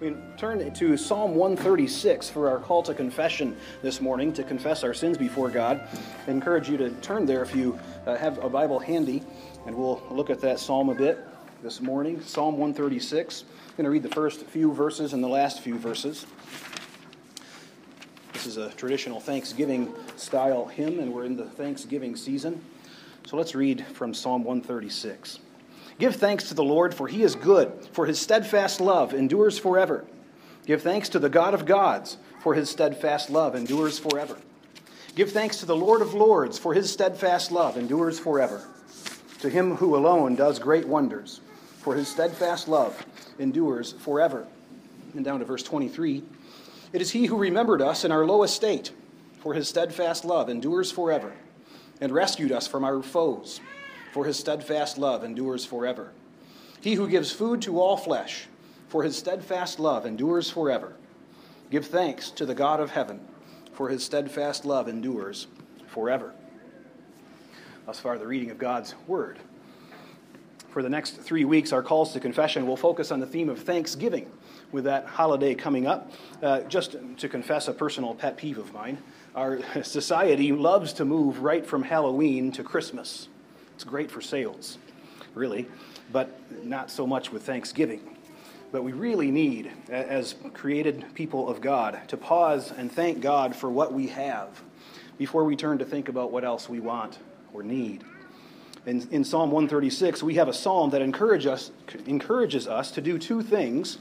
We turn to Psalm 136 for our call to confession this morning, to confess our sins before God. I encourage you to turn there if you uh, have a Bible handy, and we'll look at that psalm a bit this morning. Psalm 136. I'm going to read the first few verses and the last few verses. This is a traditional Thanksgiving style hymn, and we're in the Thanksgiving season. So let's read from Psalm 136. Give thanks to the Lord, for he is good, for his steadfast love endures forever. Give thanks to the God of gods, for his steadfast love endures forever. Give thanks to the Lord of lords, for his steadfast love endures forever. To him who alone does great wonders, for his steadfast love endures forever. And down to verse 23 It is he who remembered us in our low estate, for his steadfast love endures forever, and rescued us from our foes for his steadfast love endures forever. He who gives food to all flesh, for his steadfast love endures forever. Give thanks to the God of heaven, for his steadfast love endures forever. Thus far, the reading of God's word. For the next three weeks, our calls to confession will focus on the theme of thanksgiving, with that holiday coming up. Uh, just to confess a personal pet peeve of mine, our society loves to move right from Halloween to Christmas. It's great for sales, really, but not so much with Thanksgiving. But we really need, as created people of God, to pause and thank God for what we have before we turn to think about what else we want or need. In, in Psalm 136, we have a psalm that encourage us, encourages us to do two things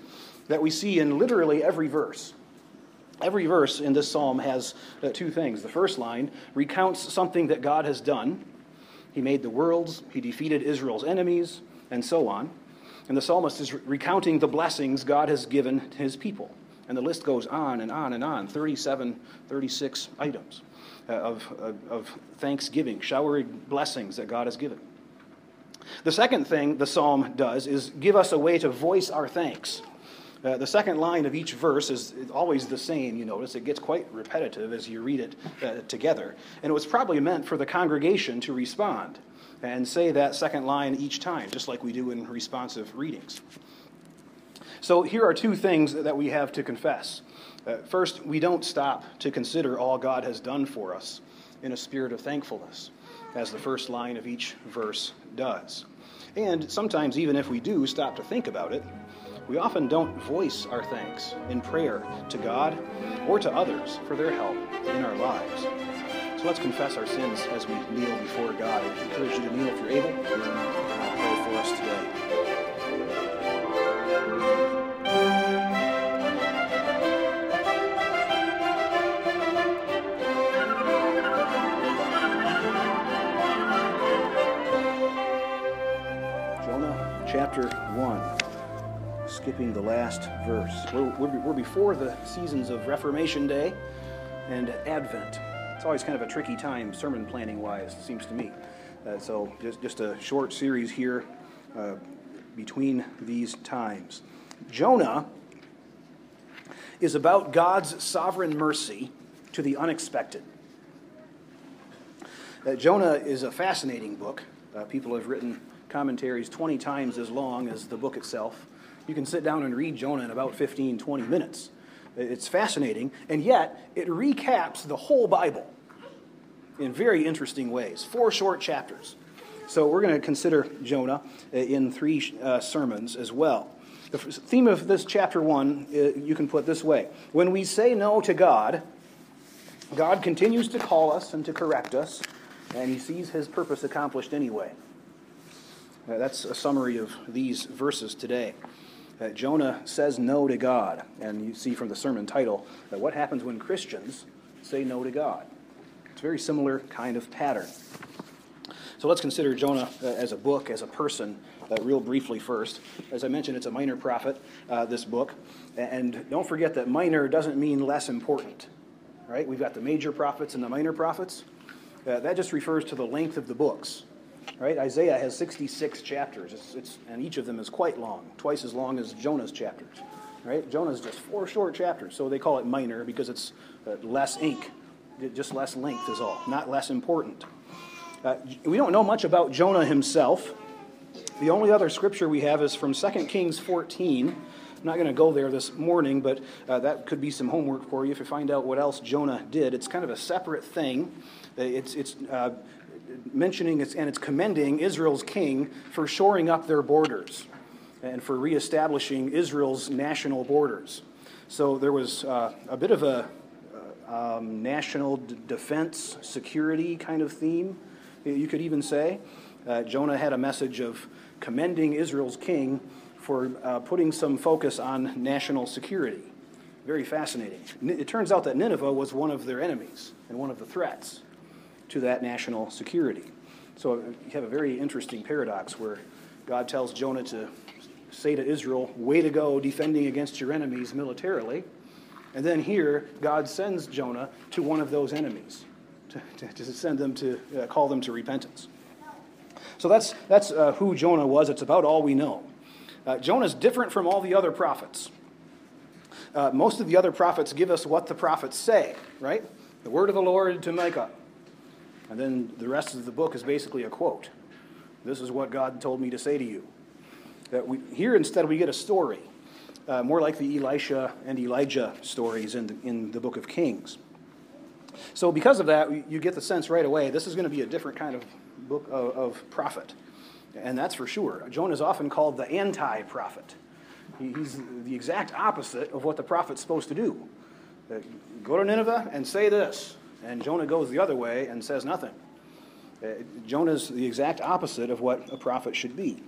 that we see in literally every verse. Every verse in this psalm has uh, two things. The first line recounts something that God has done, he made the worlds, he defeated Israel's enemies, and so on. And the psalmist is recounting the blessings God has given to his people. And the list goes on and on and on 37, 36 items uh, of, of, of thanksgiving, showery blessings that God has given. The second thing the psalm does is give us a way to voice our thanks. Uh, the second line of each verse is always the same, you notice. It gets quite repetitive as you read it uh, together. And it was probably meant for the congregation to respond and say that second line each time, just like we do in responsive readings. So here are two things that we have to confess. Uh, first, we don't stop to consider all God has done for us in a spirit of thankfulness, as the first line of each verse does. And sometimes, even if we do stop to think about it, we often don't voice our thanks in prayer to God or to others for their help in our lives. So let's confess our sins as we kneel before God. I encourage you to kneel if you're able. I'll pray for us today. Skipping the last verse. We're, we're, before the seasons of Reformation Day and Advent. It's always kind of a tricky time, sermon planning wise, it seems to me. Uh, so, just, just a short series here uh, between these times. Jonah is about God's sovereign mercy to the unexpected. Uh, Jonah is a fascinating book. Uh, people have written commentaries 20 times as long as the book itself. You can sit down and read Jonah in about 15, 20 minutes. It's fascinating, and yet it recaps the whole Bible in very interesting ways. Four short chapters. So we're going to consider Jonah uh, in three uh, sermons as well. The theme of this chapter one, uh, you can put this way When we say no to God, God continues to call us and to correct us, and he sees his purpose accomplished anyway. Uh, that's a summary of these verses today that Jonah says no to God. And you see from the sermon title that what happens when Christians say no to God. It's a very similar kind of pattern. So let's consider Jonah uh, as a book, as a person, uh, real briefly first. As I mentioned, it's a minor prophet, uh, this book. And don't forget that minor doesn't mean less important, right? We've got the major prophets and the minor prophets. Uh, that just refers to the length of the books, right? Isaiah has 66 chapters, it's, it's, and each of them is quite long, twice as long as Jonah's chapters, right? Jonah's just four short chapters, so they call it minor because it's uh, less ink, just less length is all, not less important. Uh, we don't know much about Jonah himself. The only other scripture we have is from 2 Kings 14. I'm not going to go there this morning, but uh, that could be some homework for you if you find out what else Jonah did. It's kind of a separate thing. Uh, it's, it's uh, mentioning and it's commending Israel's king for shoring up their borders and for reestablishing Israel's national borders. So there was uh, a bit of a uh, um, national d- defense, security kind of theme, you could even say. Uh, Jonah had a message of commending Israel's king for uh, putting some focus on national security. Very fascinating. It turns out that Nineveh was one of their enemies and one of the threats to that national security. So you have a very interesting paradox where God tells Jonah to say to Israel, Way to go defending against your enemies militarily. And then here, God sends Jonah to one of those enemies to, to, to send them to uh, call them to repentance. So that's, that's uh, who Jonah was. It's about all we know. Uh, Jonah is different from all the other prophets. Uh, most of the other prophets give us what the prophets say, right? The word of the Lord to Micah. And then the rest of the book is basically a quote. This is what God told me to say to you. That we, here instead we get a story, uh, more like the Elisha and Elijah stories in the, in the book of Kings. So because of that, you get the sense right away this is going to be a different kind of book of, of prophet. And that's for sure. Jonah is often called the anti prophet. He's the exact opposite of what the prophet's supposed to do. Go to Nineveh and say this. And Jonah goes the other way and says nothing. Uh, Jonah's the exact opposite of what a prophet should be.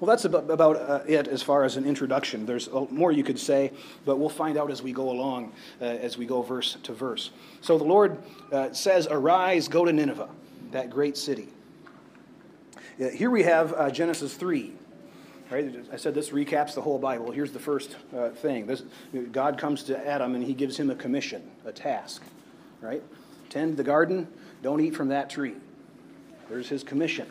Well, that's about, about uh, it as far as an introduction. There's more you could say, but we'll find out as we go along, uh, as we go verse to verse. So the Lord uh, says, Arise, go to Nineveh that great city. Here we have uh, Genesis 3. Right? I said this recaps the whole Bible. Here's the first uh, thing. This, God comes to Adam and he gives him a commission, a task. Right? Tend the garden, don't eat from that tree. There's his commission.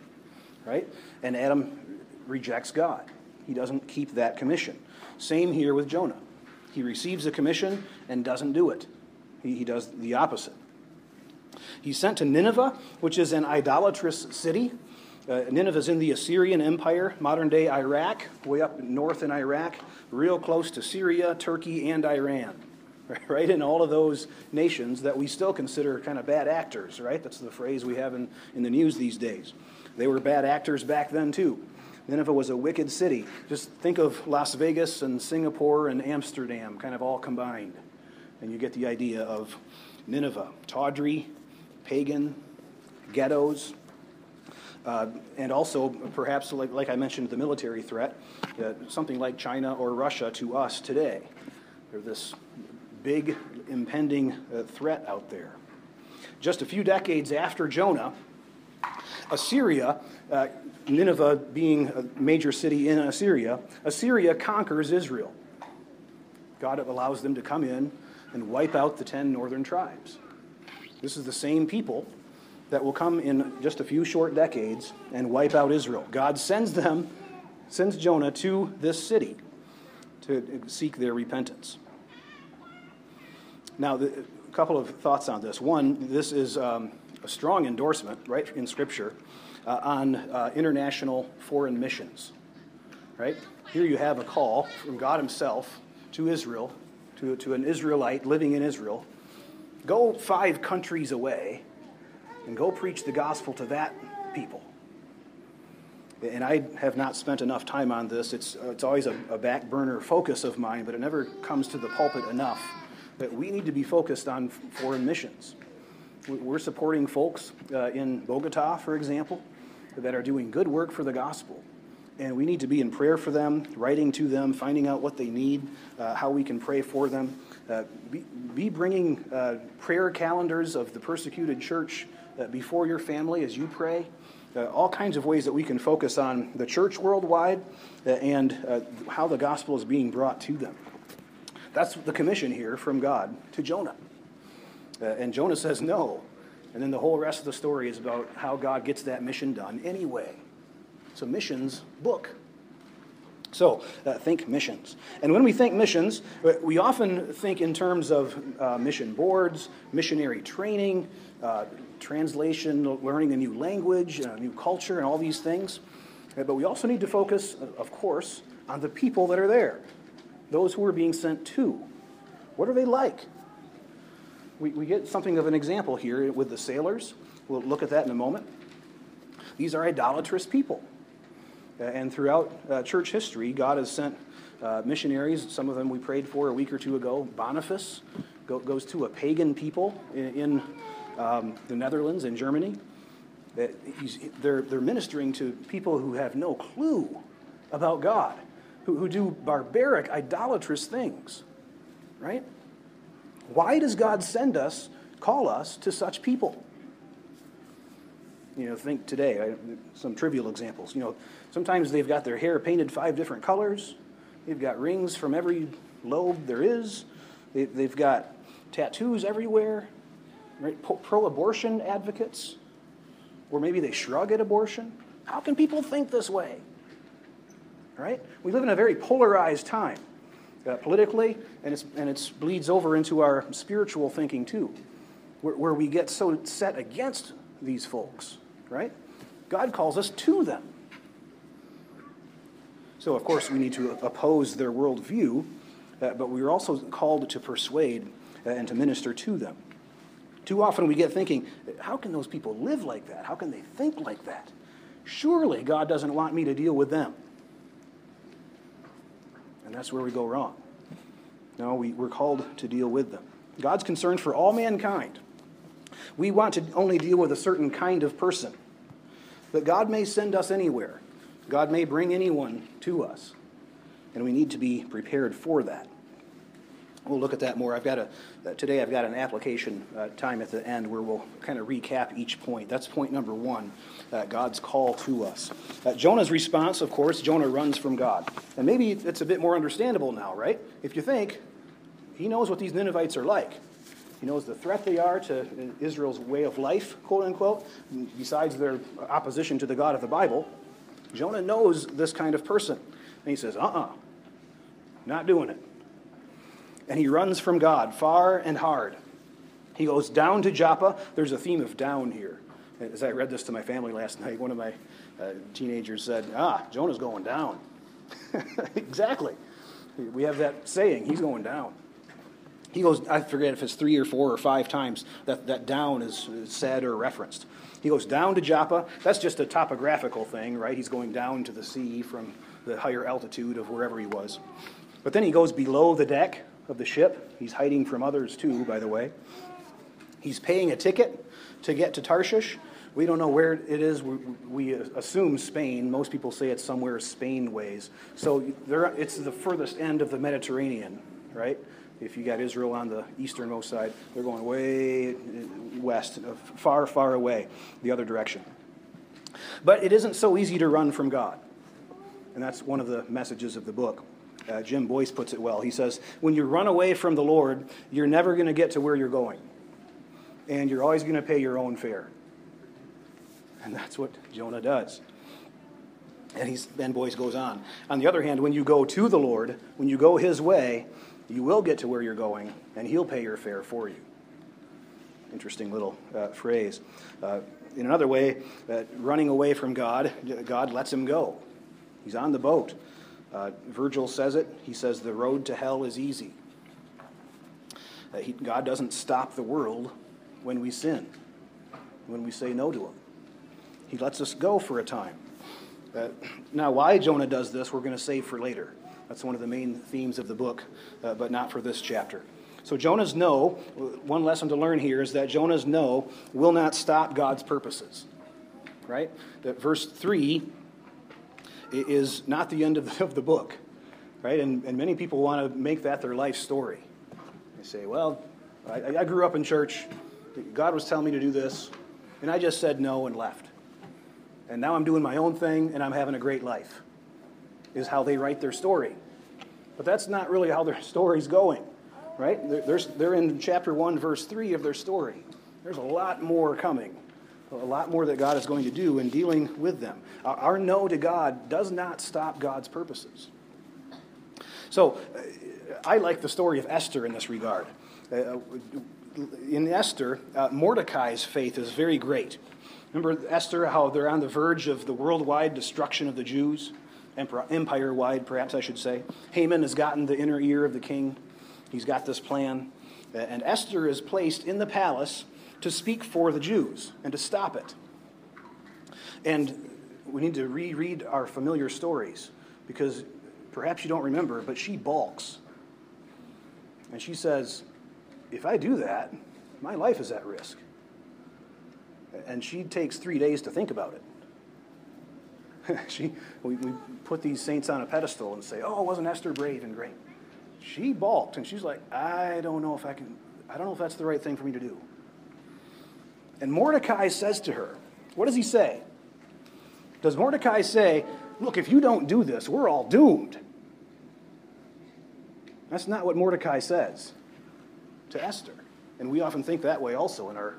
Right? And Adam rejects God. He doesn't keep that commission. Same here with Jonah. He receives a commission and doesn't do it. He, he does the opposite. He's sent to Nineveh, which is an idolatrous city. Uh, Nineveh is in the Assyrian Empire, modern day Iraq, way up north in Iraq, real close to Syria, Turkey, and Iran. Right? In all of those nations that we still consider kind of bad actors, right? That's the phrase we have in, in the news these days. They were bad actors back then, too. Nineveh was a wicked city. Just think of Las Vegas and Singapore and Amsterdam kind of all combined. And you get the idea of Nineveh. Tawdry, pagan ghettos, uh, and also perhaps, like, like, I mentioned, the military threat, uh, something like China or Russia to us today. They're this big impending uh, threat out there. Just a few decades after Jonah, Assyria, uh, Nineveh being a major city in Assyria, Assyria conquers Israel. God allows them to come in and wipe out the ten northern tribes. This is the same people that will come in just a few short decades and wipe out Israel. God sends them, sends Jonah to this city to seek their repentance. Now, the, a couple of thoughts on this. One, this is um, a strong endorsement, right, in Scripture uh, on uh, international foreign missions. Right? Here you have a call from God Himself to Israel, to, to an Israelite living in Israel, Go five countries away and go preach the gospel to that people. And I have not spent enough time on this. It's, uh, it's always a, a back burner focus of mine, but it never comes to the pulpit enough. That we need to be focused on foreign missions. We're supporting folks uh, in Bogota, for example, that are doing good work for the gospel. and we need to be in prayer for them, writing to them, finding out what they need, uh, how we can pray for them. Uh, be, be, bringing uh, prayer calendars of the persecuted church uh, before your family as you pray. Uh, all kinds of ways that we can focus on the church worldwide and how the gospel is being brought to them. That's the commission here from God to Jonah. and Jonah says no. And then the whole rest of the story is about how God gets that mission done anyway. It's a missions book. So, uh, think missions. And when we think missions, uh, we often think in terms of uh, mission boards, missionary training, uh, translation, learning a new language, a new culture, and all these things. Uh, but we also need to focus, uh, of course, on the people that are there, those who are being sent to. What are they like? We, we get something of an example here with the sailors. We'll look at that in a moment. These are idolatrous people. And throughout uh, church history, God has sent uh, missionaries. Some of them we prayed for a week or two ago. Boniface go, goes to a pagan people in, in um, the Netherlands and Germany. they're, they're ministering to people who have no clue about God, who, who do barbaric, idolatrous things, right? Why does God send us, call us to such people? You know, think today, I, some trivial examples. You know, sometimes they've got their hair painted five different colors. They've got rings from every lobe there is. They, they've got tattoos everywhere. Right? Pro abortion advocates. Or maybe they shrug at abortion. How can people think this way? Right? We live in a very polarized time uh, politically, and, it's, and it bleeds over into our spiritual thinking too, where, where we get so set against these folks right? God calls us to them. So, of course, we need to oppose their worldview, uh, but we're also called to persuade uh, and to minister to them. Too often we get thinking, how can those people live like that? How can they think like that? Surely God doesn't want me to deal with them. And that's where we go wrong. No, we, we're called to deal with them. God's concerned for all mankind. We want to only deal with a certain kind of person. But God may send us anywhere. God may bring anyone to us. And we need to be prepared for that. We'll look at that more. I've got a uh, today. I've got an application uh, time at the end where we'll kind of recap each point. That's point number one: uh, God's call to us. Uh, Jonah's response, of course, Jonah runs from God, and maybe it's a bit more understandable now, right? If you think he knows what these Ninevites are like, he knows the threat they are to Israel's way of life, quote unquote, besides their opposition to the God of the Bible. Jonah knows this kind of person. And he says, uh uh-uh, uh, not doing it. And he runs from God far and hard. He goes down to Joppa. There's a theme of down here. As I read this to my family last night, one of my uh, teenagers said, Ah, Jonah's going down. exactly. We have that saying, he's going down. He goes, I forget if it's three or four or five times that, that down is said or referenced. He goes down to Joppa. That's just a topographical thing, right? He's going down to the sea from the higher altitude of wherever he was. But then he goes below the deck of the ship. He's hiding from others, too, by the way. He's paying a ticket to get to Tarshish. We don't know where it is. We, we assume Spain. Most people say it's somewhere Spain ways. So it's the furthest end of the Mediterranean, right? If you got Israel on the easternmost side, they're going way west, uh, far, far away, the other direction. But it isn't so easy to run from God. And that's one of the messages of the book. Uh, Jim Boice puts it well. He says, When you run away from the Lord, you're never going to get to where you're going. And you're always going to pay your own fare. And that's what Jonah does. And he's, Ben Boice goes on. On the other hand, when you go to the Lord, when you go his way, you will get to where you're going, and He'll pay your fare for you. Interesting little uh, phrase. Uh, in another way, uh, running away from God, God lets him go. He's on the boat. Uh, Virgil says it. He says, The road to hell is easy. Uh, he, God doesn't stop the world when we sin, when we say no to Him. He lets us go for a time. Uh, now, why Jonah does this, we're going to save for later. That's one of the main themes of the book, uh, but not for this chapter. So Jonah's no, one lesson to learn here is that Jonah's no will not stop God's purposes. Right? That verse 3 is not the end of the, of the book, right? And, and many people want to make that their life story. They say, well, I, I grew up in church, God was telling me to do this, and I just said no and left. And now I'm doing my own thing and I'm having a great life, is how they write their story. But that's not really how their story's going, right? They're, they're in chapter 1, verse 3 of their story. There's a lot more coming, a lot more that God is going to do in dealing with them. Our no to God does not stop God's purposes. So I like the story of Esther in this regard. Uh, in Esther, uh, Mordecai's faith is very great. Remember Esther, how they're on the verge of the worldwide destruction of the Jews? Empire wide, perhaps I should say. Haman has gotten the inner ear of the king. He's got this plan. And Esther is placed in the palace to speak for the Jews and to stop it. And we need to reread our familiar stories because perhaps you don't remember, but she balks. And she says, If I do that, my life is at risk. And she takes three days to think about it. she, we, we put these saints on a pedestal and say, oh, wasn't Esther brave and great? She balked and she's like, I don't know if I can, I don't know if that's the right thing for me to do. And Mordecai says to her, what does he say? Does Mordecai say, look, if you don't do this, we're all doomed? That's not what Mordecai says to Esther. And we often think that way also in our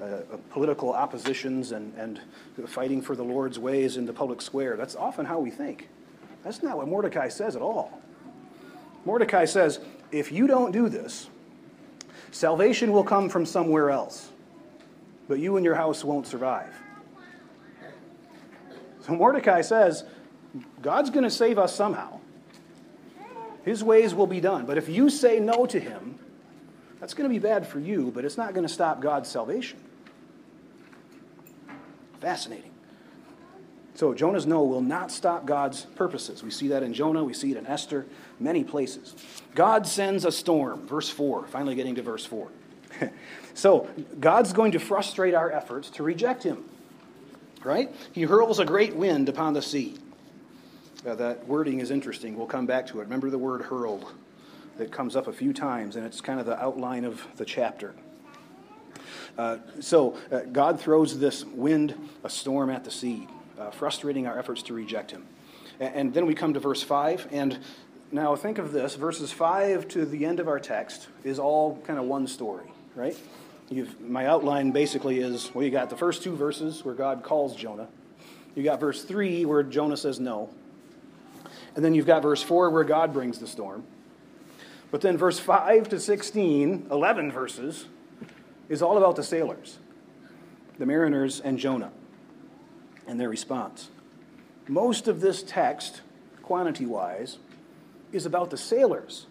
uh, uh, political oppositions and, and fighting for the Lord's ways in the public square. That's often how we think. That's not what Mordecai says at all. Mordecai says, if you don't do this, salvation will come from somewhere else, but you and your house won't survive. So Mordecai says, God's going to save us somehow. His ways will be done. But if you say no to him, that's going to be bad for you, but it's not going to stop God's salvation. Fascinating. So Jonah's no will not stop God's purposes. We see that in Jonah, we see it in Esther, many places. God sends a storm, verse 4, finally getting to verse 4. so God's going to frustrate our efforts to reject him. Right? He hurls a great wind upon the sea. That wording is interesting. We'll come back to it. Remember the word hurled that comes up a few times, and it's kind of the outline of the chapter. Uh, so uh, God throws this wind, a storm at the sea, uh, frustrating our efforts to reject Him. And, and then we come to verse 5, and now think of this verses 5 to the end of our text is all kind of one story, right? You've, my outline basically is well, you got the first two verses where God calls Jonah. You got verse 3 where Jonah says no. And then you've got verse 4 where God brings the storm. But then verse 5 to 16, 11 verses, is all about the sailors, the mariners, and Jonah and their response. Most of this text, quantity wise, is about the sailors.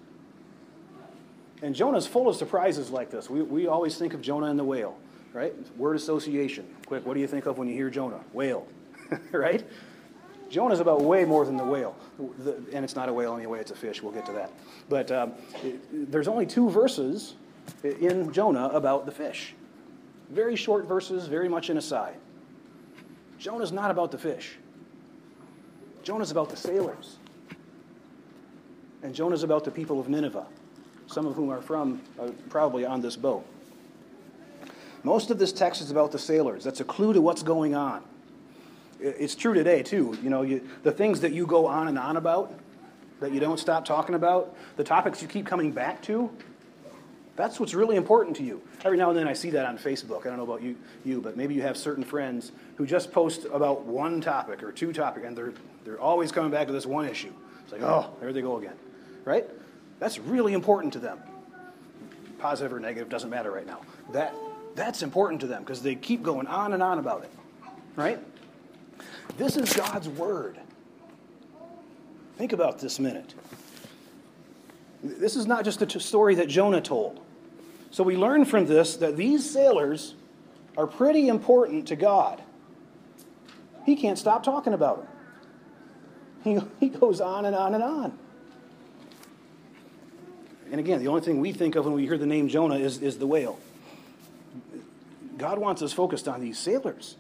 And Jonah's full of surprises like this. We, we always think of Jonah and the whale, right? Word association. Quick, what do you think of when you hear Jonah? Whale, right? Jonah's about way more than the whale. The, and it's not a whale anyway, it's a fish. We'll get to that. But um, it, there's only two verses in Jonah about the fish. Very short verses, very much an aside. Jonah's not about the fish. Jonah's about the sailors. And Jonah's about the people of Nineveh, some of whom are from, uh, probably on this boat. Most of this text is about the sailors. That's a clue to what's going on. It's true today, too. You know, you, the things that you go on and on about, that you don't stop talking about, the topics you keep coming back to, that's what's really important to you. Every now and then I see that on Facebook. I don't know about you, you, but maybe you have certain friends who just post about one topic or two topics, and they're, they're always coming back to this one issue. It's like, oh, there they go again. Right? That's really important to them. Positive or negative, doesn't matter right now. That, that's important to them because they keep going on and on about it. Right? This is God's Word. Think about this minute. This is not just a story that Jonah told. So we learn from this that these sailors are pretty important to God. He can't stop talking about them. He, he goes on and on and on. And again, the only thing we think of when we hear the name Jonah is, is the whale. God wants us focused on these sailors.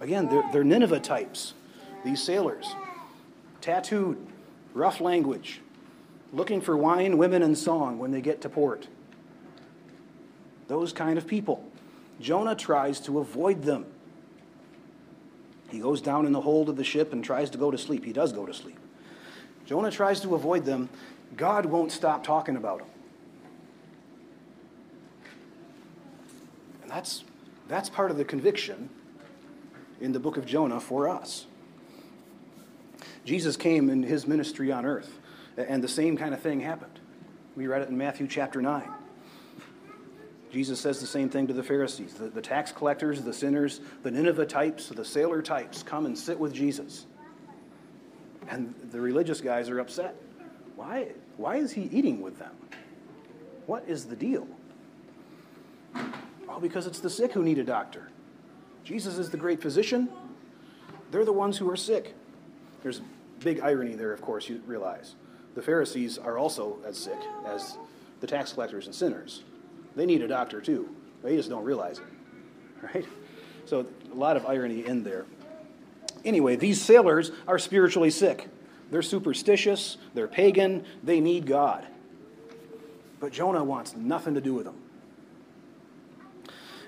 Again, they're, they're Nineveh types. these sailors. Tattooed, rough language, looking for wine, women, and song when they get to port. Those kind of people. Jonah tries to avoid them. He goes down in the hold of the ship and tries to go to sleep. He does go to sleep. Jonah tries to avoid them. God won't stop talking about them. And that's, that's part of the conviction in the book of Jonah for us. Jesus came in his ministry on earth, and the same kind of thing happened. We read it in Matthew chapter 9. Jesus says the same thing to the Pharisees. The, the tax collectors, the sinners, the Nineveh types, the sailor types come and sit with Jesus. And the religious guys are upset. Why, why is he eating with them? What is the deal? Oh, because it's the sick who need a doctor. Jesus is the great physician. They're the ones who are sick. There's big irony there, of course, you realize. The Pharisees are also as sick as the tax collectors and sinners. They need a doctor too. They just don't realize it. Right? So a lot of irony in there. Anyway, these sailors are spiritually sick. They're superstitious, they're pagan, they need God. But Jonah wants nothing to do with them.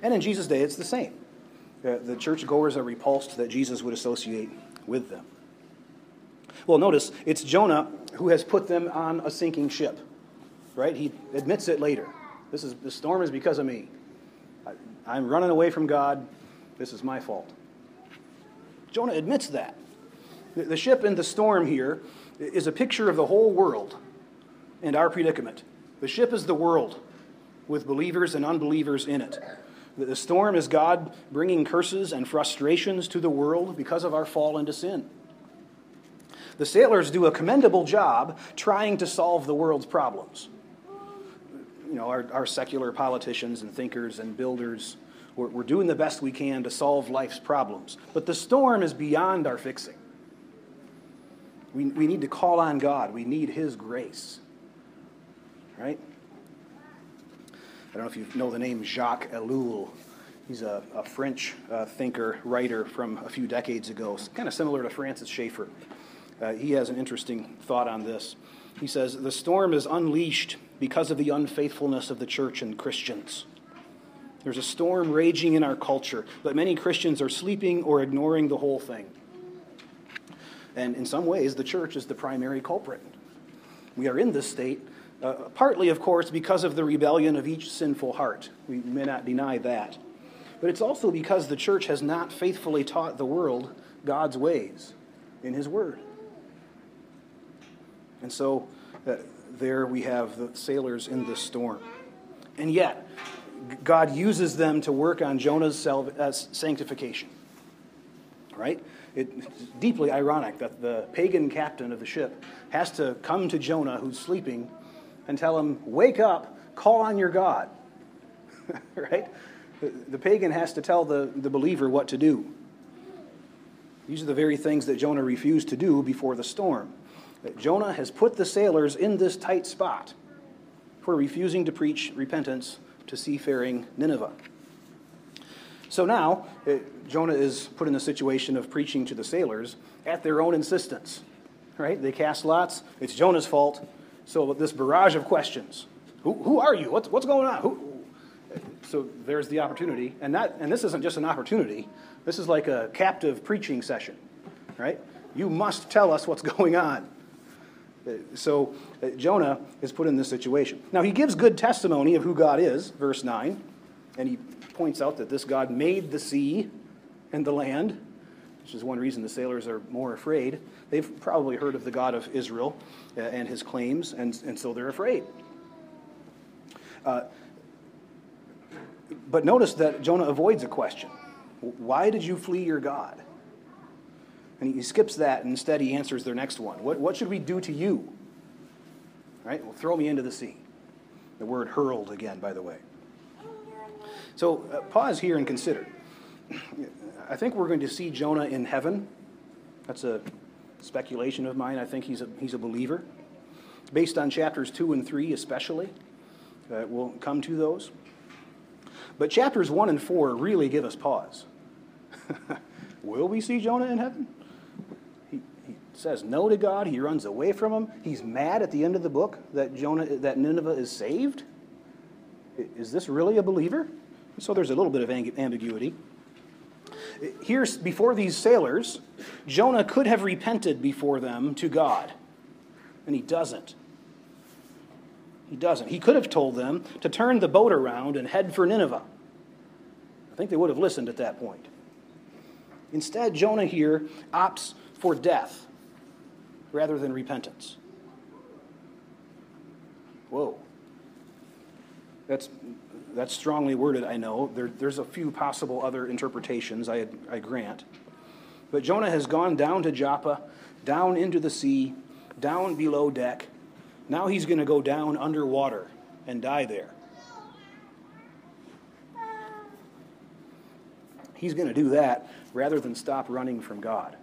And in Jesus' day, it's the same. The churchgoers are repulsed that Jesus would associate with them. Well, notice it's Jonah who has put them on a sinking ship, right? He admits it later. This is the storm is because of me. I, am running away from God. This is my fault. Jonah admits that. The, ship in the storm here is a picture of the whole world and our predicament. The ship is the world with believers and unbelievers in it. The storm is God bringing curses and frustrations to the world because of our fall into sin. The sailors do a commendable job trying to solve the world's problems you know, our, our secular politicians and thinkers and builders, we're, we're doing the best we can to solve life's problems. But the storm is beyond our fixing. We, we need to call on God. We need His grace. Right? I don't know if you know the name Jacques Ellul. He's a, a French uh, thinker, writer from a few decades ago, kind of similar to Francis Schaeffer. Uh, he has an interesting thought on this. He says, The storm is unleashed because of the unfaithfulness of the church and Christians. There's a storm raging in our culture, but many Christians are sleeping or ignoring the whole thing. And in some ways, the church is the primary culprit. We are in this state, uh, partly, of course, because of the rebellion of each sinful heart. We may not deny that. But it's also because the church has not faithfully taught the world God's ways in His Word. And so uh, there we have the sailors in the storm. And yet, God uses them to work on Jonah's uh, sanctification. Right? it's deeply ironic that the pagan captain of the ship has to come to Jonah, who's sleeping, and tell him, Wake up, call on your God. right? The, the pagan has to tell the, the believer what to do. These are the very things that Jonah refused to do before the storm that Jonah has put the sailors in this tight spot for refusing to preach repentance to seafaring Nineveh. So now, it, uh, Jonah is put in the situation of preaching to the sailors at their own insistence. Right? They cast lots. It's Jonah's fault. So this barrage of questions. Who, who are you? What's, what's going on? Who? So there's the opportunity. And, that, and this isn't just an opportunity. This is like a captive preaching session. Right? You must tell us what's going on. So uh, Jonah is put in this situation. Now, he gives good testimony of who God is, verse 9, and he points out that this God made the sea and the land, which is one reason the sailors are more afraid. They've probably heard of the God of Israel uh, and his claims, and, and so they're afraid. Uh, but notice that Jonah avoids a question Why did you flee your God? And he skips that, and instead he answers their next one. What, what should we do to you? Right? Well, throw me into the sea. The word hurled again, by the way. So uh, pause here and consider. I think we're going to see Jonah in heaven. That's a speculation of mine. I think he's a, he's a believer. Based on chapters 2 and 3, especially. Uh, we'll come to those. But chapters 1 and 4 really give us pause. Will we see Jonah in heaven? Says no to God. He runs away from him. He's mad at the end of the book that Jonah that Nineveh is saved. Is this really a believer? So there's a little bit of ambiguity. Here's before these sailors, Jonah could have repented before them to God, and he doesn't. He doesn't. He could have told them to turn the boat around and head for Nineveh. I think they would have listened at that point. Instead, Jonah here opts for death rather than repentance. Whoa. That's, that's strongly worded, I know. There, there's a few possible other interpretations, I, I grant. But Jonah has gone down to Joppa, down into the sea, down below deck. Now he's going to go down underwater and die there. He's going to do that rather than stop running from God.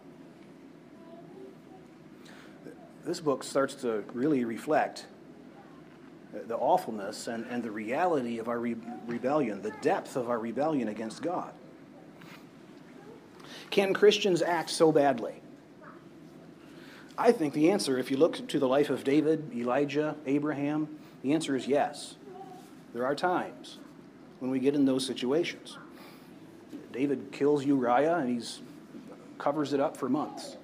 This book starts to really reflect the awfulness and, and the reality of our re- rebellion, the depth of our rebellion against God. Can Christians act so badly? I think the answer, if you look to the life of David, Elijah, Abraham, the answer is yes. There are times when we get in those situations. David kills Uriah and he covers it up for months.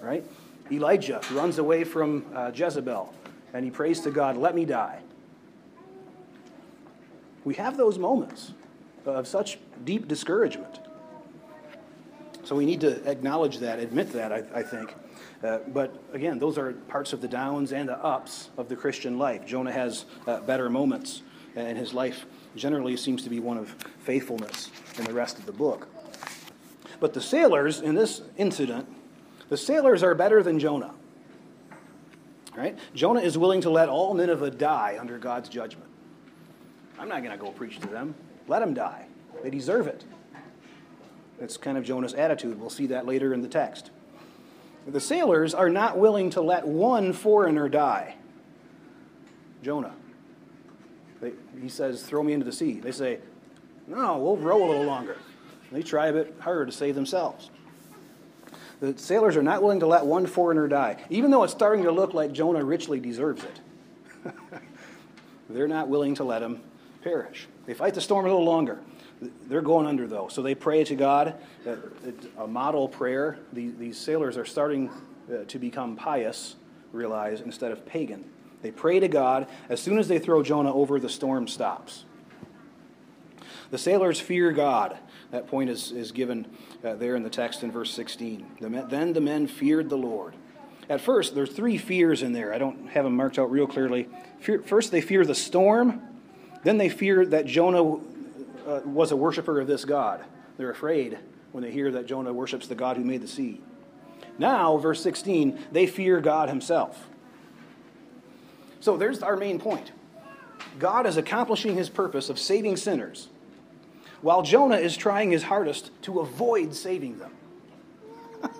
Right? Elijah runs away from uh, Jezebel and he prays to God, Let me die. We have those moments of such deep discouragement. So we need to acknowledge that, admit that, I, I think. Uh, but again, those are parts of the downs and the ups of the Christian life. Jonah has uh, better moments, and his life generally seems to be one of faithfulness in the rest of the book. But the sailors in this incident, the sailors are better than Jonah. Right? Jonah is willing to let all Nineveh die under God's judgment. I'm not going to go preach to them. Let them die. They deserve it. That's kind of Jonah's attitude. We'll see that later in the text. The sailors are not willing to let one foreigner die. Jonah. They, he says, Throw me into the sea. They say, No, we'll row a little longer. They try a bit harder to save themselves. The sailors are not willing to let one foreigner die, even though it's starting to look like Jonah richly deserves it. They're not willing to let him perish. They fight the storm a little longer. They're going under, though. So they pray to God, a model prayer. These sailors are starting uh, to become pious, realize, instead of pagan. They pray to God. As soon as they throw Jonah over, the storm stops. The sailors fear God. That point is, is given uh, there in the text in verse 16. The men, then the men feared the Lord. At first, there's three fears in there. I don't have them marked out real clearly. Fear, first, they fear the storm. Then they fear that Jonah uh, was a worshiper of this God. They're afraid when they hear that Jonah worships the God who made the sea. Now, verse 16, they fear God himself. So there's our main point. God is accomplishing his purpose of saving sinners while Jonah is trying his hardest to avoid saving them.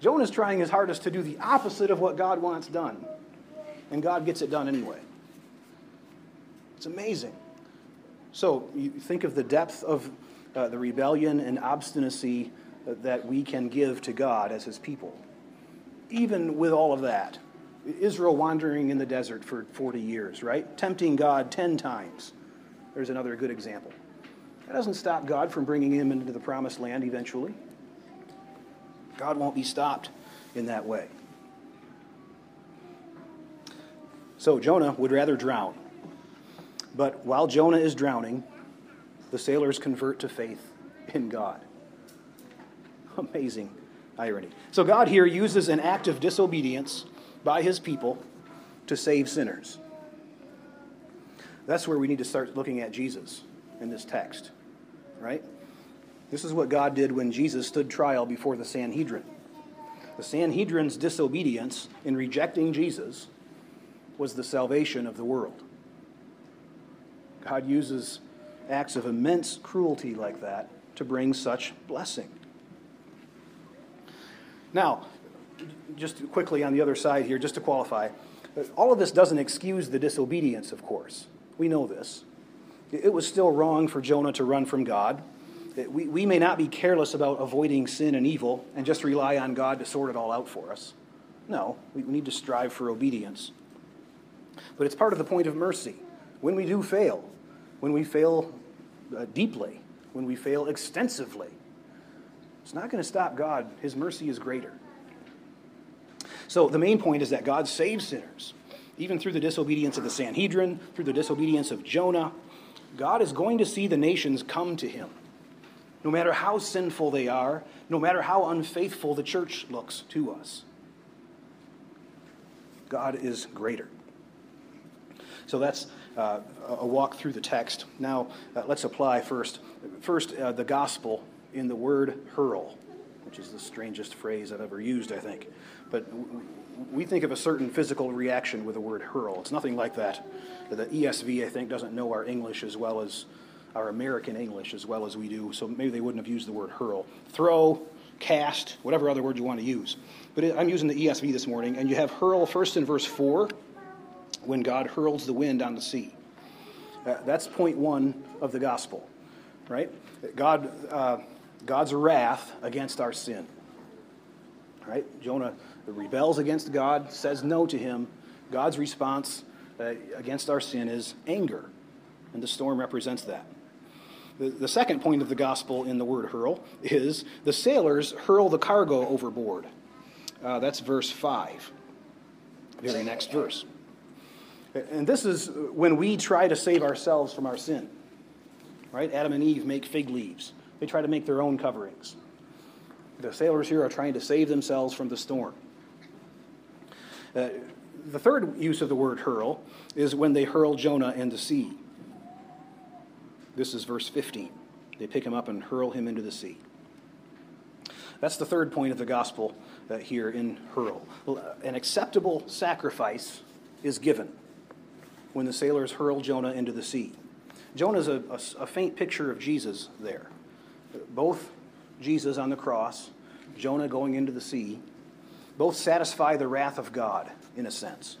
Jonah is trying his hardest to do the opposite of what God wants done, and God gets it done anyway. It's amazing. So you think of the depth of uh, the rebellion and obstinacy that we can give to God as his people. Even with all of that, Israel wandering in the desert for 40 years, right? Tempting God 10 times. There's another good example. That doesn't stop God from bringing him into the promised land eventually. God won't be stopped in that way. So Jonah would rather drown. But while Jonah is drowning, the sailors convert to faith in God. Amazing irony. So God here uses an act of disobedience by his people to save sinners. That's where we need to start looking at Jesus in this text right? This is what God did when Jesus stood trial before the Sanhedrin. The Sanhedrin's disobedience in rejecting Jesus was the salvation of the world. God uses acts of immense cruelty like that to bring such blessing. Now, just quickly on the other side here, just to qualify, all of this doesn't excuse the disobedience, of course. We know this. It was still wrong for Jonah to run from God. we, we may not be careless about avoiding sin and evil and just rely on God to sort it all out for us. No, we need to strive for obedience. But it's part of the point of mercy. When we do fail, when we fail uh, deeply, when we fail extensively, it's not going to stop God. His mercy is greater. So the main point is that God saves sinners, even through the disobedience of the Sanhedrin, through the disobedience of Jonah. God is going to see the nations come to him, no matter how sinful they are, no matter how unfaithful the church looks to us. God is greater. So that's uh, a walk through the text. Now, uh, let's apply first. First, uh, the gospel in the word hurl, which is the strangest phrase I've ever used, I think. But we think of a certain physical reaction with the word hurl. It's nothing like that. The ESV, I think, doesn't know our English as well as our American English as well as we do, so maybe they wouldn't have used the word hurl. Throw, cast, whatever other word you want to use. But I'm using the ESV this morning, and you have hurl first in verse 4 when God hurls the wind on the sea. Uh, that's point one of the gospel, right? God, uh, God's wrath against our sin. Right? Jonah rebels against God, says no to him. God's response uh, against our sin is anger, and the storm represents that. The, the second point of the gospel in the word hurl is the sailors hurl the cargo overboard. Uh, that's verse 5, very next verse. And this is when we try to save ourselves from our sin. Right? Adam and Eve make fig leaves, they try to make their own coverings. The sailors here are trying to save themselves from the storm. Uh, the third use of the word hurl is when they hurl Jonah in the sea. This is verse 15. They pick him up and hurl him into the sea. That's the third point of the gospel uh, here in hurl. An acceptable sacrifice is given when the sailors hurl Jonah into the sea. Jonah is a, a, a faint picture of Jesus there. Both Jesus on the cross, Jonah going into the sea, both satisfy the wrath of God, in a sense.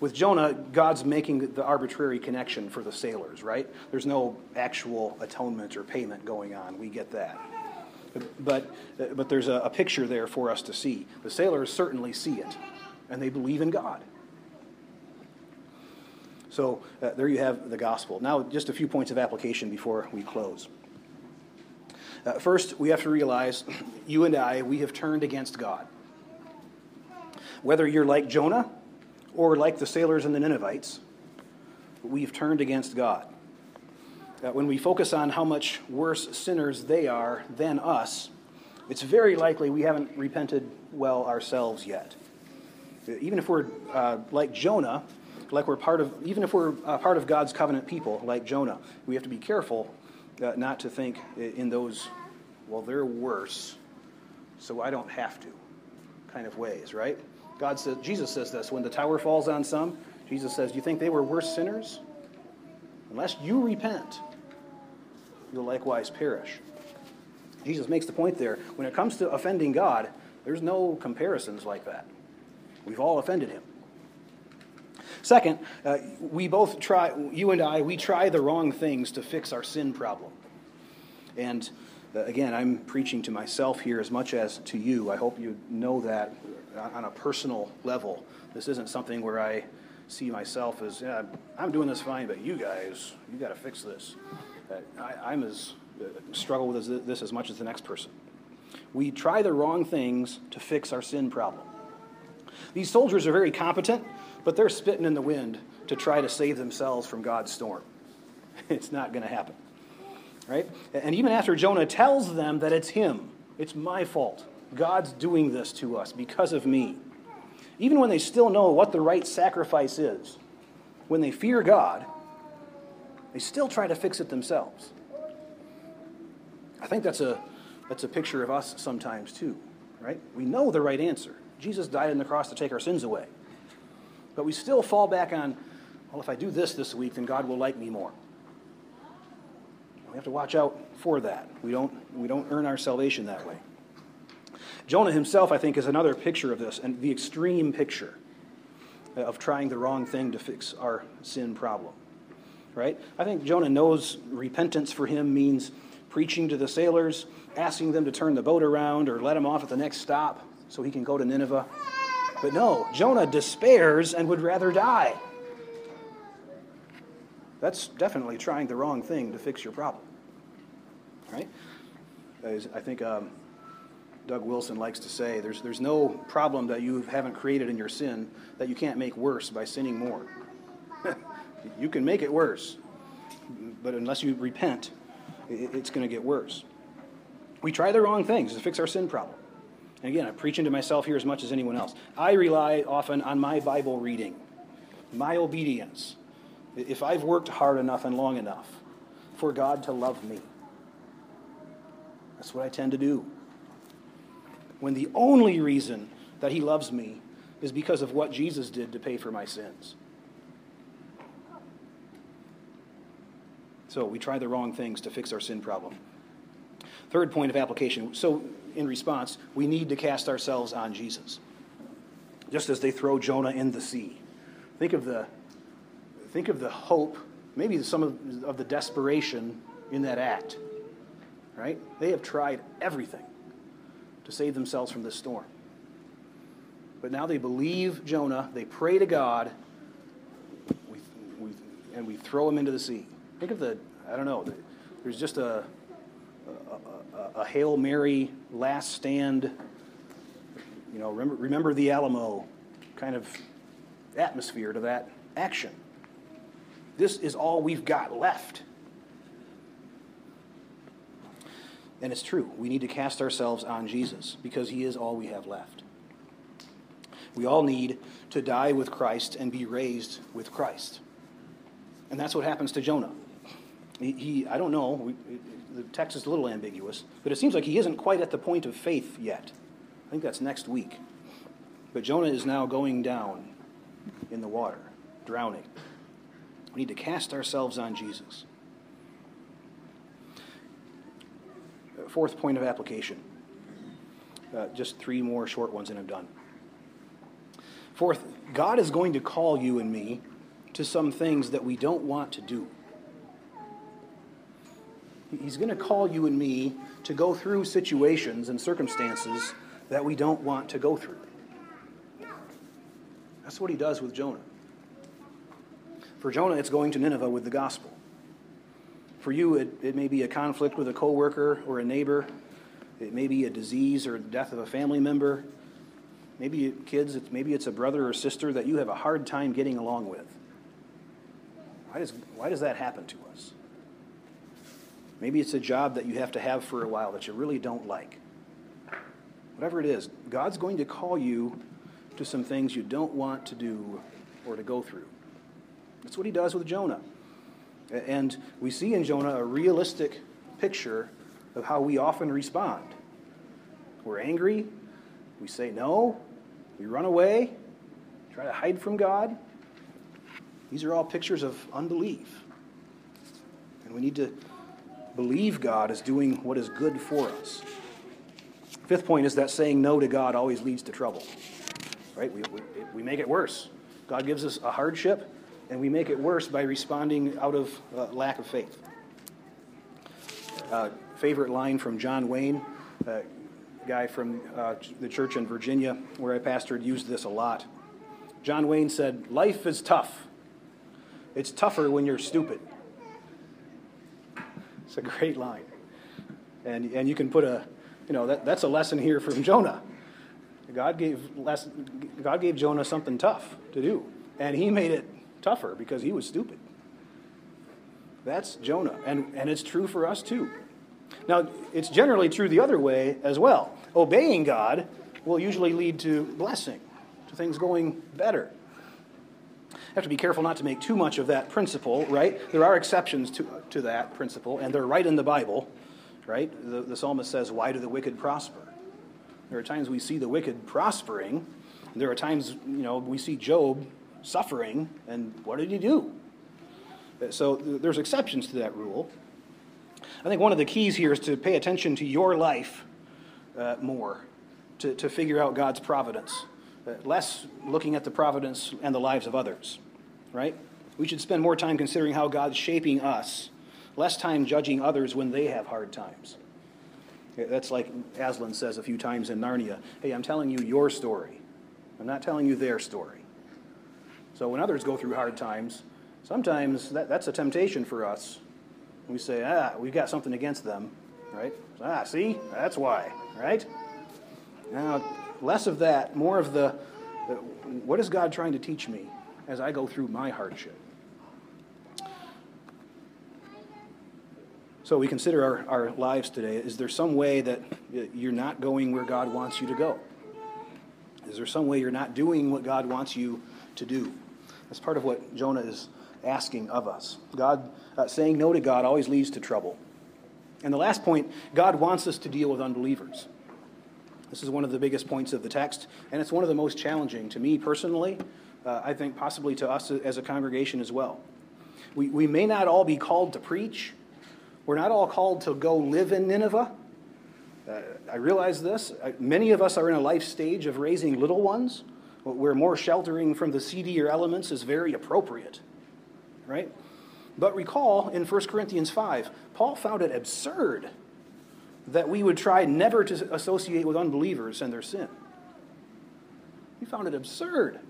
With Jonah, God's making the arbitrary connection for the sailors, right? There's no actual atonement or payment going on. We get that. But, but there's a, a picture there for us to see. The sailors certainly see it, and they believe in God. So uh, there you have the gospel. Now, just a few points of application before we close. Uh, first, we have to realize you and I, we have turned against God. Whether you're like Jonah or like the sailors and the Ninevites, we've turned against God. Uh, when we focus on how much worse sinners they are than us, it's very likely we haven't repented well ourselves yet. Even if we're uh, like Jonah, like we're part of, even if we're uh, part of God's covenant people, like Jonah, we have to be careful uh, not to think in those, well, they're worse, so I don't have to kind of ways, right? God says, Jesus says this when the tower falls on some, Jesus says, Do you think they were worse sinners? Unless you repent, you'll likewise perish. Jesus makes the point there when it comes to offending God, there's no comparisons like that. We've all offended him. Second, uh, we both try, you and I, we try the wrong things to fix our sin problem. And again, I'm preaching to myself here as much as to you. I hope you know that on a personal level. This isn't something where I see myself as, yeah, I'm doing this fine, but you guys, you got to fix this. Uh, I, am as uh, struggle with this as much as the next person. We try the wrong things to fix our sin problem. These soldiers are very competent but they're spitting in the wind to try to save themselves from God's storm. It's not going to happen. Right? And even after Jonah tells them that it's him, it's my fault. God's doing this to us because of me. Even when they still know what the right sacrifice is, when they fear God, they still try to fix it themselves. I think that's a, that's a picture of us sometimes too, right? We know the right answer. Jesus died on the cross to take our sins away. But we still fall back on, well, if I do this this week, then God will like me more. We have to watch out for that. We don't, we don't earn our salvation that way. Jonah himself, I think, is another picture of this, and the extreme picture of trying the wrong thing to fix our sin problem. Right? I think Jonah knows repentance for him means preaching to the sailors, asking them to turn the boat around or let him off at the next stop so he can go to Nineveh. But no, Jonah despairs and would rather die. That's definitely trying the wrong thing to fix your problem. Right? I think um, Doug Wilson likes to say there's, there's no problem that you haven't created in your sin that you can't make worse by sinning more. you can make it worse, but unless you repent, it's going to get worse. We try the wrong things to fix our sin problem. And again, I'm preaching to myself here as much as anyone else. I rely often on my Bible reading, my obedience. If I've worked hard enough and long enough for God to love me, that's what I tend to do. When the only reason that He loves me is because of what Jesus did to pay for my sins. So we try the wrong things to fix our sin problem. Third point of application. So, in response, we need to cast ourselves on Jesus. Just as they throw Jonah in the sea. Think of the, think of the hope, maybe some of, of the desperation in that act. Right? They have tried everything to save themselves from this storm. But now they believe Jonah, they pray to God, we, we, and we throw him into the sea. Think of the, I don't know, there's just a, a, a Hail Mary last stand, you know, remember, remember the Alamo kind of atmosphere to that action. This is all we've got left. And it's true. We need to cast ourselves on Jesus because he is all we have left. We all need to die with Christ and be raised with Christ. And that's what happens to Jonah. He, he I don't know, we, the text is a little ambiguous, but it seems like he isn't quite at the point of faith yet. I think that's next week. But Jonah is now going down in the water, drowning. We need to cast ourselves on Jesus. Fourth point of application. Uh, just three more short ones and I'm done. Fourth, God is going to call you and me to some things that we don't want to do. He's going to call you and me to go through situations and circumstances that we don't want to go through. That's what he does with Jonah. For Jonah, it's going to Nineveh with the gospel. For you, it, it may be a conflict with a coworker or a neighbor. It may be a disease or death of a family member. Maybe kids, it's, maybe it's a brother or sister that you have a hard time getting along with. Why does, why does that happen to us? Maybe it's a job that you have to have for a while that you really don't like. Whatever it is, God's going to call you to some things you don't want to do or to go through. That's what he does with Jonah. And we see in Jonah a realistic picture of how we often respond. We're angry, we say no, we run away, try to hide from God. These are all pictures of unbelief. And we need to believe God is doing what is good for us. Fifth point is that saying no to God always leads to trouble. Right? We, we, we make it worse. God gives us a hardship, and we make it worse by responding out of uh, lack of faith. Uh, favorite line from John Wayne, uh, guy from uh, the church in Virginia where I pastored, used this a lot. John Wayne said, Life is tough. It's tougher when you're stupid. It's a great line. And, and you can put a, you know, that, that's a lesson here from Jonah. God gave, less, God gave Jonah something tough to do, and he made it tougher because he was stupid. That's Jonah, and, and it's true for us too. Now, it's generally true the other way as well. Obeying God will usually lead to blessing, to things going better have to be careful not to make too much of that principle, right? There are exceptions to, to that principle, and they're right in the Bible, right? The, the psalmist says, Why do the wicked prosper? There are times we see the wicked prospering. There are times, you know, we see Job suffering, and what did he do? So there's exceptions to that rule. I think one of the keys here is to pay attention to your life uh, more, to, to figure out God's providence less looking at the providence and the lives of others, right? We should spend more time considering how God's shaping us less time judging others when they have hard times. That's like Aslan says a few times in Narnia Hey, I'm telling you your story. I'm not telling you their story. So when others go through hard times, sometimes that, that's a temptation for us. We say, ah, we've got something against them, right? Ah, see? That's why, right? Now, less of that, more of the, the what is God trying to teach me as I go through my hardship? So we consider our, our lives today. Is there some way that you're not going where God wants you to go? Is there some way you're not doing what God wants you to do? That's part of what Jonah is asking of us. God uh, saying no to God always leads to trouble. And the last point, God wants us to deal with unbelievers. This is one of the biggest points of the text, and it's one of the most challenging to me personally. Uh, I think possibly to us as a congregation as well. We, we may not all be called to preach. We're not all called to go live in Nineveh. Uh, I realize this. I, many of us are in a life stage of raising little ones where more sheltering from the seedier elements is very appropriate, right? But recall in 1 Corinthians 5, Paul found it absurd that we would try never to associate with unbelievers and their sin. He found it absurd.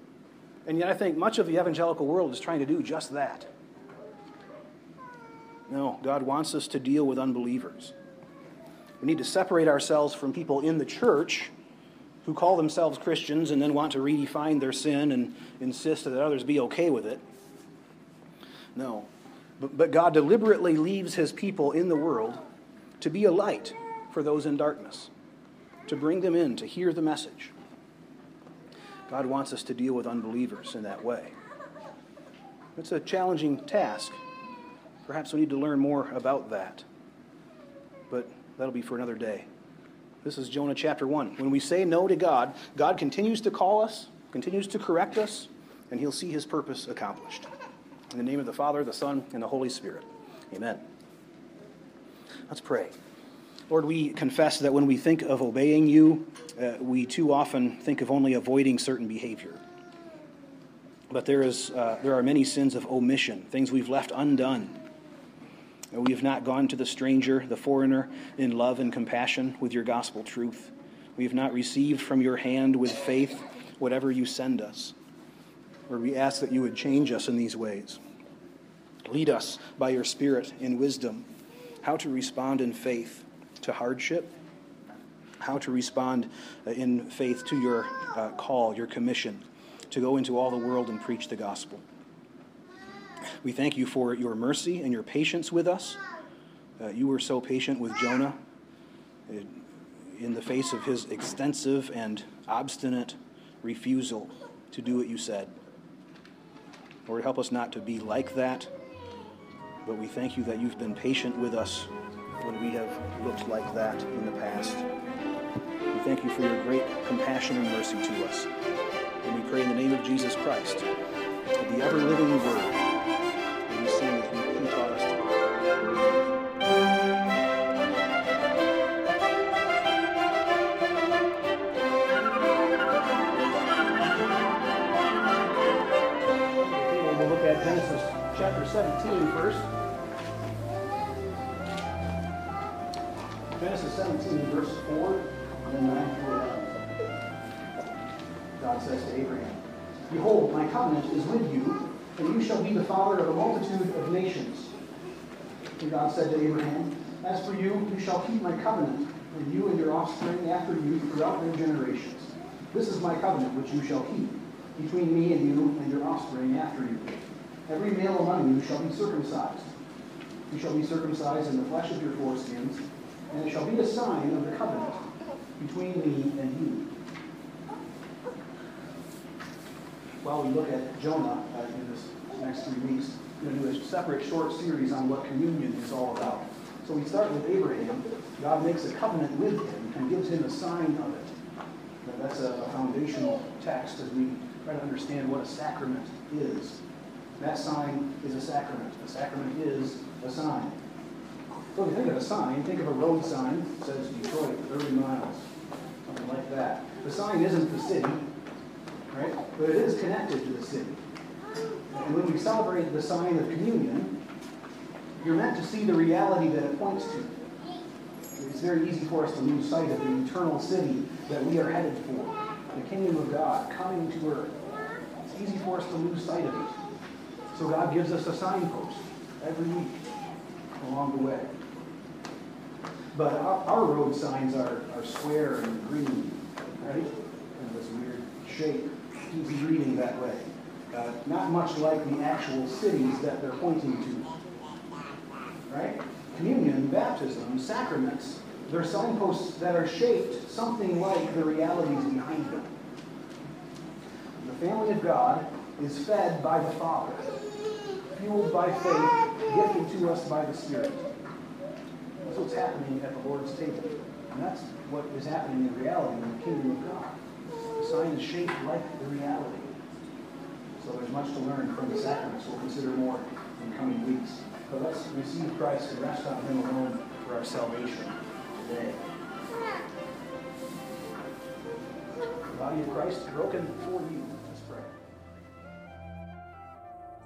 And yet, I think much of the evangelical world is trying to do just that. No, God wants us to deal with unbelievers. We need to separate ourselves from people in the church who call themselves Christians and then want to redefine their sin and insist that others be okay with it. No. But, but God deliberately leaves his people in the world to be a light for those in darkness, to bring them in, to hear the message. God wants us to deal with unbelievers in that way. It's a challenging task. Perhaps we need to learn more about that. But that'll be for another day. This is Jonah chapter 1. When we say no to God, God continues to call us, continues to correct us, and he'll see his purpose accomplished. In the name of the Father, the Son, and the Holy Spirit. Amen. Let's pray. Lord, we confess that when we think of obeying you, uh, we too often think of only avoiding certain behavior. But there, is, uh, there are many sins of omission, things we've left undone we have not gone to the stranger, the foreigner, in love and compassion with your gospel truth. We have not received from your hand with faith whatever you send us. Lord, we ask that you would change us in these ways. Lead us by your Spirit in wisdom, how to respond in faith to hardship, how to respond uh, in faith to your uh, call, your commission, to go into all the world and preach the gospel. We thank you for your mercy and your patience with us. Uh, you were so patient with Jonah uh, in the face of his extensive and obstinate refusal to do what you said. Lord, help us not to be like that, but we thank you that you've been patient with us when we have looked like that in the past. We thank you for your great compassion and mercy to us. And we pray in the name of Jesus Christ, the ever living Word. 17 first. Genesis 17, verse 4, and 9 through 11. God says to Abraham, Behold, my covenant is with you, and you shall be the father of a multitude of nations. And God said to Abraham, As for you, you shall keep my covenant with you and your offspring after you throughout their generations. This is my covenant which you shall keep between me and you and your offspring after you Every male among you shall be circumcised. You shall be circumcised in the flesh of your foreskins, and it shall be a sign of the covenant between me and you. While we look at Jonah uh, in this next three weeks, we're going to do a separate short series on what communion is all about. So we start with Abraham. God makes a covenant with him and gives him a sign of it. That's a foundational text as we try to understand what a sacrament is. That sign is a sacrament. A sacrament is a sign. So if you think of a sign, think of a road sign that says Detroit, 30 miles, something like that. The sign isn't the city, right? But it is connected to the city. And when we celebrate the sign of communion, You're meant to see the reality that it points to. It's very easy for us to lose sight of the eternal city that we are headed for, the kingdom of God coming to earth. It's easy for us to lose sight of it. So God gives us a signpost every week along the way. But our, our road signs are, are square and green, right? And this weird shape. Easy reading that way. Uh, not much like the actual cities that they're pointing to. Right? Communion, baptism, sacraments, they're signposts that are shaped something like the realities behind them. The family of God is fed by the Father, fueled by faith, gifted to us by the Spirit. That's what's happening at the Lord's table. And that's what is happening in reality in the kingdom of God. The sign is shaped like the reality. So there's much to learn from the sacraments. We'll consider more in coming weeks. But let's receive Christ and rest on Him alone for our salvation today. The body of Christ broken for you.